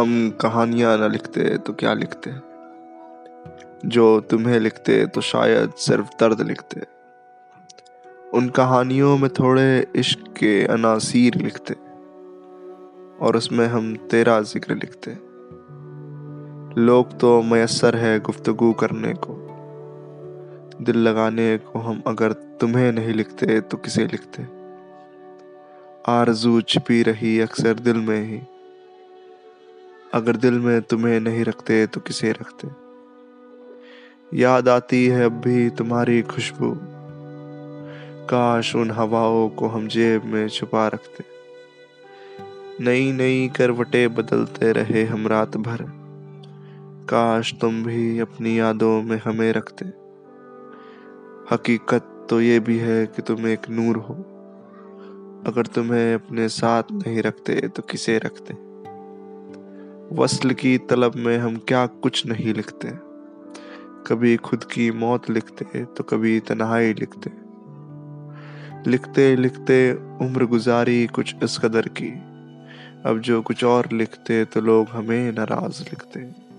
हम कहानियाँ ना लिखते तो क्या लिखते? जो तुम्हें लिखते तो शायद सिर्फ़ दर्द लिखते। उन कहानियों में थोड़े इश्क के अनासीर लिखते, और उसमें हम तेरा ज़िक्र लिखते। लोग तो मैसर है गुफ्तगु करने को। दिल लगाने को हम अगर तुम्हें नहीं लिखते तो किसे लिखते? आरज़ू छिपी रही अक्सर दिल में ही। अगर दिल में तुम्हें नहीं रखते तो किसे रखते? याद आती है अब भी तुम्हारी खुशबू। काश उन हवाओं को हम जेब में छुपा रखते। नई नई करवटे बदलते रहे हम रात भर। काश तुम भी अपनी यादों में हमें रखते। हकीकत तो ये भी है कि तुम एक नूर हो। अगर तुम्हें अपने साथ नहीं रखते तो किसे रखते? वसल की तलब में हम क्या कुछ नहीं लिखते। कभी खुद की मौत लिखते तो कभी तन्हाई लिखते। लिखते लिखते उम्र गुजारी कुछ इस कदर की। अब जो कुछ और लिखते तो लोग हमें नाराज़ लिखते।